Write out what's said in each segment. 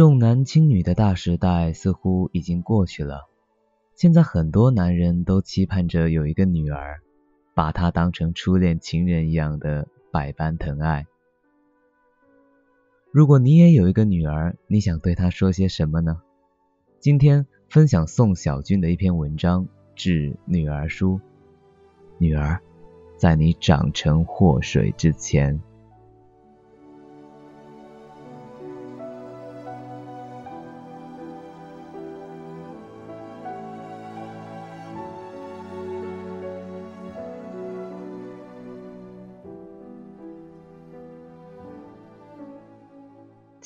重男轻女的大时代似乎已经过去了，现在很多男人都期盼着有一个女儿，把她当成初恋情人一样的百般疼爱。如果你也有一个女儿，你想对她说些什么呢？今天分享宋小军的一篇文章《致女儿书》，女儿，在你长成祸水之前。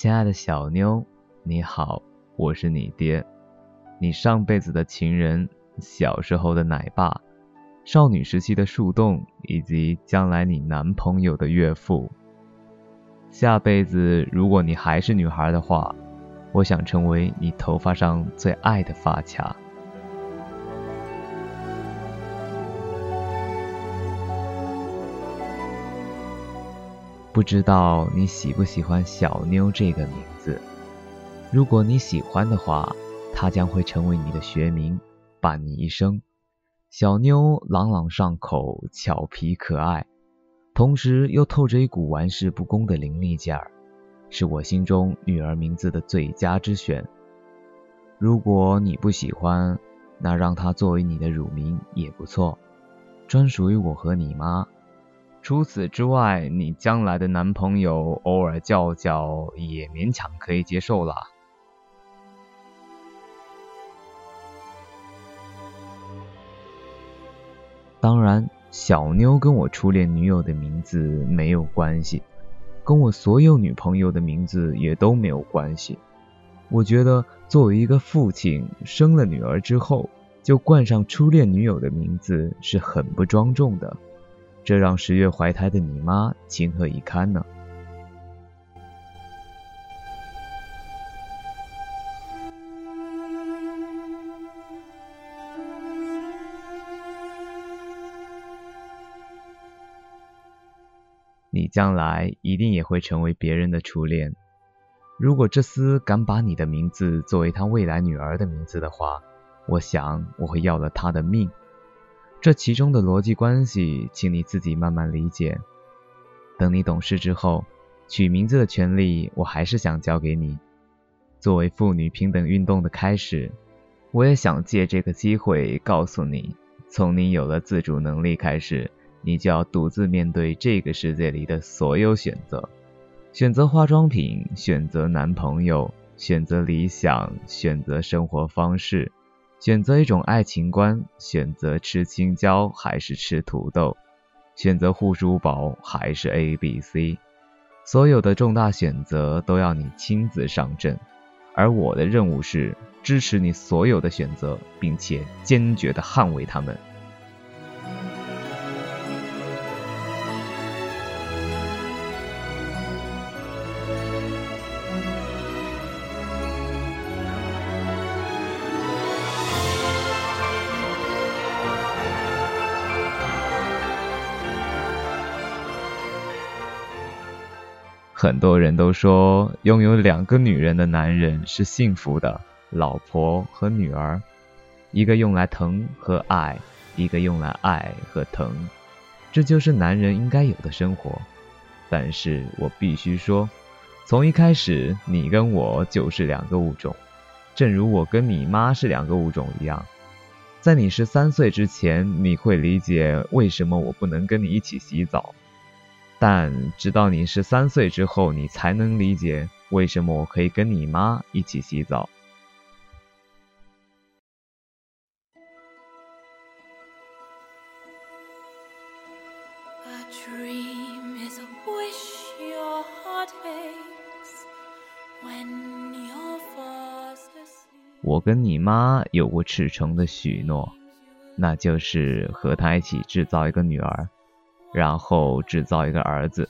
亲爱的小妞，你好，我是你爹，你上辈子的情人，小时候的奶爸，少女时期的树洞，以及将来你男朋友的岳父。下辈子如果你还是女孩的话，我想成为你头发上最爱的发卡。不知道你喜不喜欢小妞这个名字？如果你喜欢的话，它将会成为你的学名，伴你一生。小妞朗朗上口，俏皮可爱，同时又透着一股玩世不恭的伶俐劲儿，是我心中女儿名字的最佳之选。如果你不喜欢，那让它作为你的乳名也不错，专属于我和你妈。除此之外，你将来的男朋友偶尔叫叫也勉强可以接受了。当然，小妞跟我初恋女友的名字没有关系，跟我所有女朋友的名字也都没有关系。我觉得作为一个父亲，生了女儿之后就冠上初恋女友的名字是很不庄重的。这让十月怀胎的你妈情何以堪呢？你将来一定也会成为别人的初恋。如果这厮敢把你的名字作为他未来女儿的名字的话，我想我会要了他的命。这其中的逻辑关系，请你自己慢慢理解。等你懂事之后，取名字的权利，我还是想交给你。作为妇女平等运动的开始，我也想借这个机会告诉你：从你有了自主能力开始，你就要独自面对这个世界里的所有选择。选择化妆品，选择男朋友，选择理想，选择生活方式。选择一种爱情观，选择吃青椒还是吃土豆，选择护舒宝还是 A B C，所有的重大选择都要你亲自上阵，而我的任务是支持你所有的选择，并且坚决的捍卫他们。很多人都说，拥有两个女人的男人是幸福的，老婆和女儿，一个用来疼和爱，一个用来爱和疼，这就是男人应该有的生活。但是我必须说，从一开始，你跟我就是两个物种，正如我跟你妈是两个物种一样。在你十三岁之前，你会理解为什么我不能跟你一起洗澡。但直到你十三岁之后，你才能理解为什么我可以跟你妈一起洗澡。我跟你妈有过赤诚的许诺，那就是和她一起制造一个女儿。然后制造一个儿子，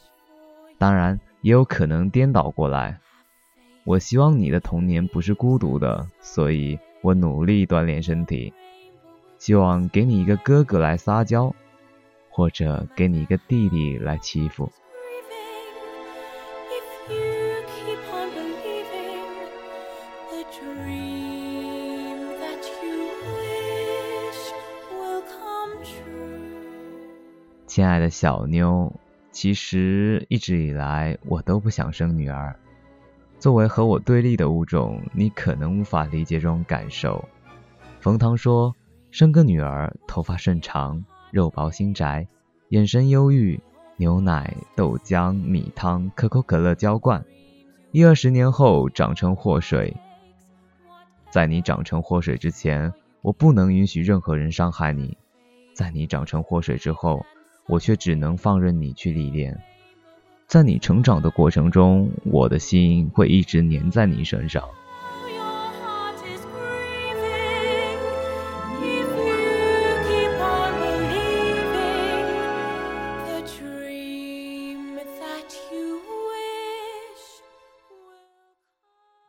当然也有可能颠倒过来。我希望你的童年不是孤独的，所以我努力锻炼身体，希望给你一个哥哥来撒娇，或者给你一个弟弟来欺负。亲爱的小妞，其实一直以来我都不想生女儿。作为和我对立的物种，你可能无法理解这种感受。冯唐说，生个女儿，头发甚长，肉薄心窄，眼神忧郁，牛奶、豆浆、米汤、可口可乐浇灌，一二十年后长成祸水。在你长成祸水之前，我不能允许任何人伤害你；在你长成祸水之后，我却只能放任你去历练。在你成长的过程中，我的心会一直粘在你身上。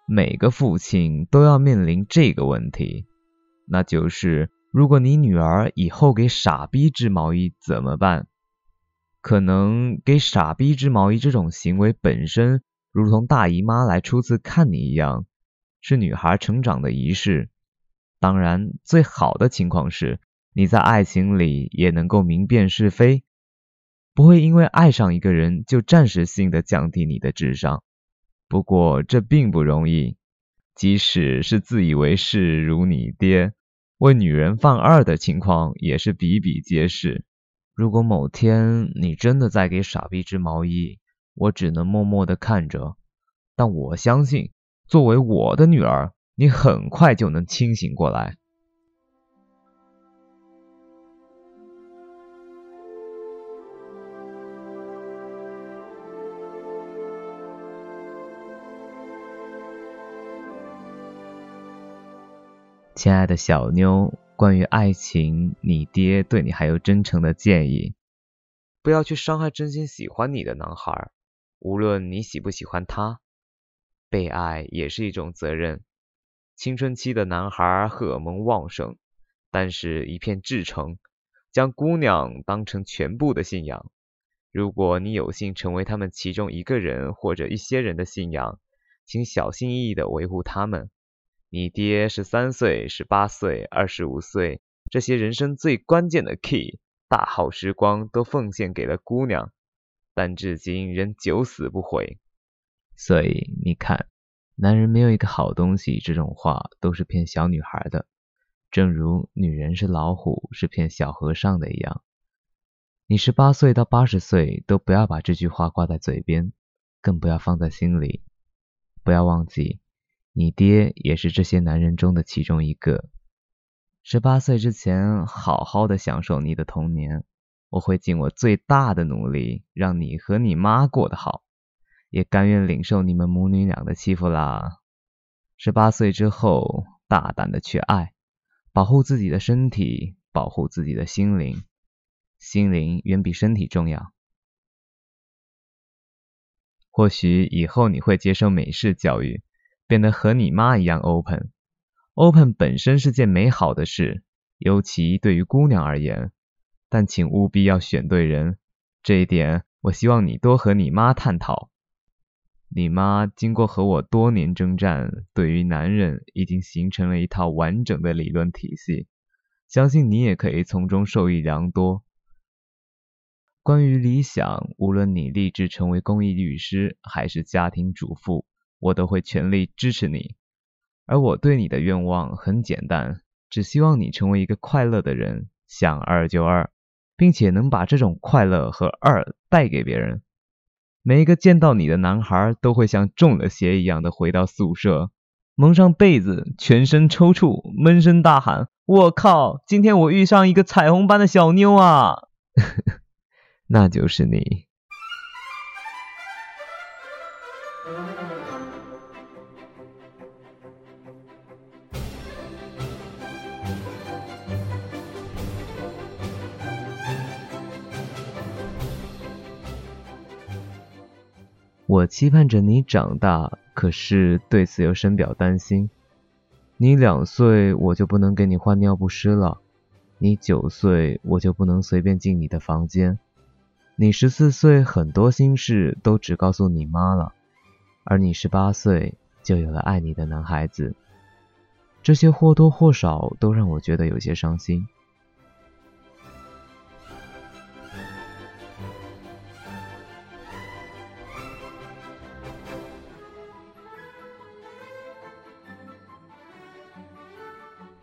每个父亲都要面临这个问题，那就是如果你女儿以后给傻逼织毛衣怎么办？可能给傻逼织毛衣这种行为本身，如同大姨妈来初次看你一样，是女孩成长的仪式。当然，最好的情况是你在爱情里也能够明辨是非，不会因为爱上一个人就暂时性的降低你的智商。不过这并不容易，即使是自以为是如你爹，为女人犯二的情况也是比比皆是。如果某天你真的在给傻逼织毛衣，我只能默默的看着。但我相信，作为我的女儿，你很快就能清醒过来。亲爱的小妞。关于爱情，你爹对你还有真诚的建议：不要去伤害真心喜欢你的男孩，无论你喜不喜欢他。被爱也是一种责任。青春期的男孩荷尔蒙旺盛，但是一片至诚，将姑娘当成全部的信仰。如果你有幸成为他们其中一个人或者一些人的信仰，请小心翼翼地维护他们。你爹十三岁、十八岁、二十五岁，这些人生最关键的 key，大好时光都奉献给了姑娘，但至今仍九死不悔。所以你看，男人没有一个好东西，这种话都是骗小女孩的，正如女人是老虎，是骗小和尚的一样。你十八岁到八十岁都不要把这句话挂在嘴边，更不要放在心里，不要忘记。你爹也是这些男人中的其中一个。十八岁之前，好好的享受你的童年，我会尽我最大的努力，让你和你妈过得好，也甘愿领受你们母女俩的欺负啦。十八岁之后，大胆的去爱，保护自己的身体，保护自己的心灵，心灵远比身体重要。或许以后你会接受美式教育。变得和你妈一样 open，open 本身是件美好的事，尤其对于姑娘而言。但请务必要选对人，这一点我希望你多和你妈探讨。你妈经过和我多年征战，对于男人已经形成了一套完整的理论体系，相信你也可以从中受益良多。关于理想，无论你立志成为公益律师，还是家庭主妇。我都会全力支持你，而我对你的愿望很简单，只希望你成为一个快乐的人，想二就二，并且能把这种快乐和二带给别人。每一个见到你的男孩都会像中了邪一样的回到宿舍，蒙上被子，全身抽搐，闷声大喊：“我靠！今天我遇上一个彩虹般的小妞啊！” 那就是你。我期盼着你长大，可是对此又深表担心。你两岁，我就不能给你换尿不湿了；你九岁，我就不能随便进你的房间；你十四岁，很多心事都只告诉你妈了；而你十八岁，就有了爱你的男孩子。这些或多或少都让我觉得有些伤心。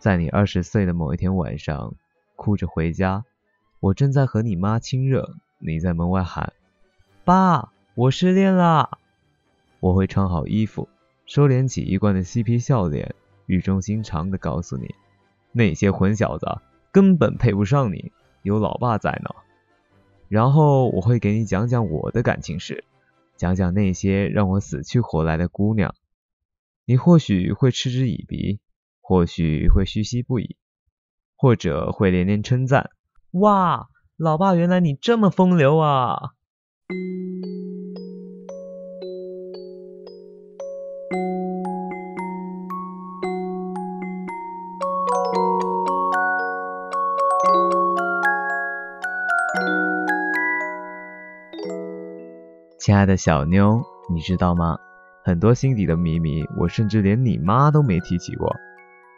在你二十岁的某一天晚上，哭着回家，我正在和你妈亲热，你在门外喊：“爸，我失恋啦！”我会穿好衣服，收敛起一贯的嬉皮笑脸，语重心长地告诉你：“那些混小子根本配不上你，有老爸在呢。”然后我会给你讲讲我的感情史，讲讲那些让我死去活来的姑娘，你或许会嗤之以鼻。或许会嘘唏不已，或者会连连称赞。哇，老爸，原来你这么风流啊！亲爱的小妞，你知道吗？很多心底的秘密，我甚至连你妈都没提起过。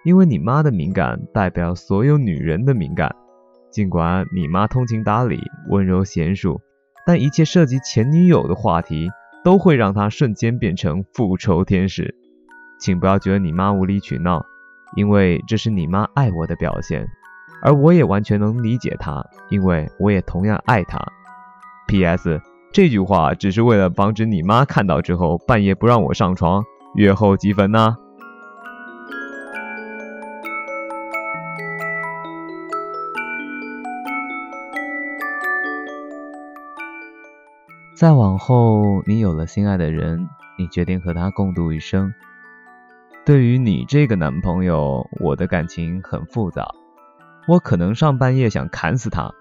因为你妈的敏感代表所有女人的敏感，尽管你妈通情达理、温柔娴熟，但一切涉及前女友的话题都会让她瞬间变成复仇天使。请不要觉得你妈无理取闹，因为这是你妈爱我的表现，而我也完全能理解她，因为我也同样爱她。P.S. 这句话只是为了防止你妈看到之后半夜不让我上床，月后积分呐。再往后，你有了心爱的人，你决定和他共度一生。对于你这个男朋友，我的感情很复杂。我可能上半夜想砍死他，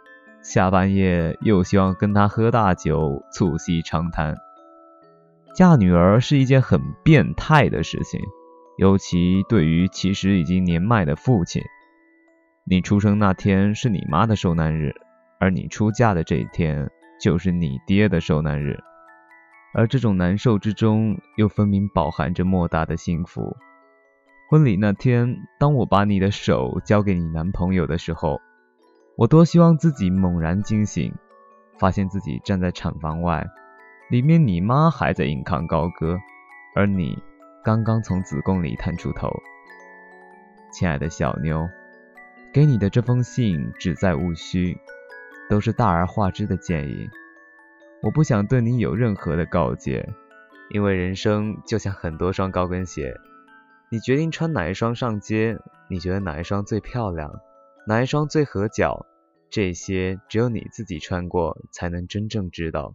下半夜又希望跟他喝大酒，促膝长谈。嫁女儿是一件很变态的事情，尤其对于其实已经年迈的父亲。你出生那天是你妈的受难日，而你出嫁的这一天。就是你爹的受难日，而这种难受之中，又分明饱含着莫大的幸福。婚礼那天，当我把你的手交给你男朋友的时候，我多希望自己猛然惊醒，发现自己站在产房外，里面你妈还在引吭高歌，而你刚刚从子宫里探出头。亲爱的小妞，给你的这封信只在务虚。都是大而化之的建议，我不想对你有任何的告诫，因为人生就像很多双高跟鞋，你决定穿哪一双上街，你觉得哪一双最漂亮，哪一双最合脚，这些只有你自己穿过才能真正知道。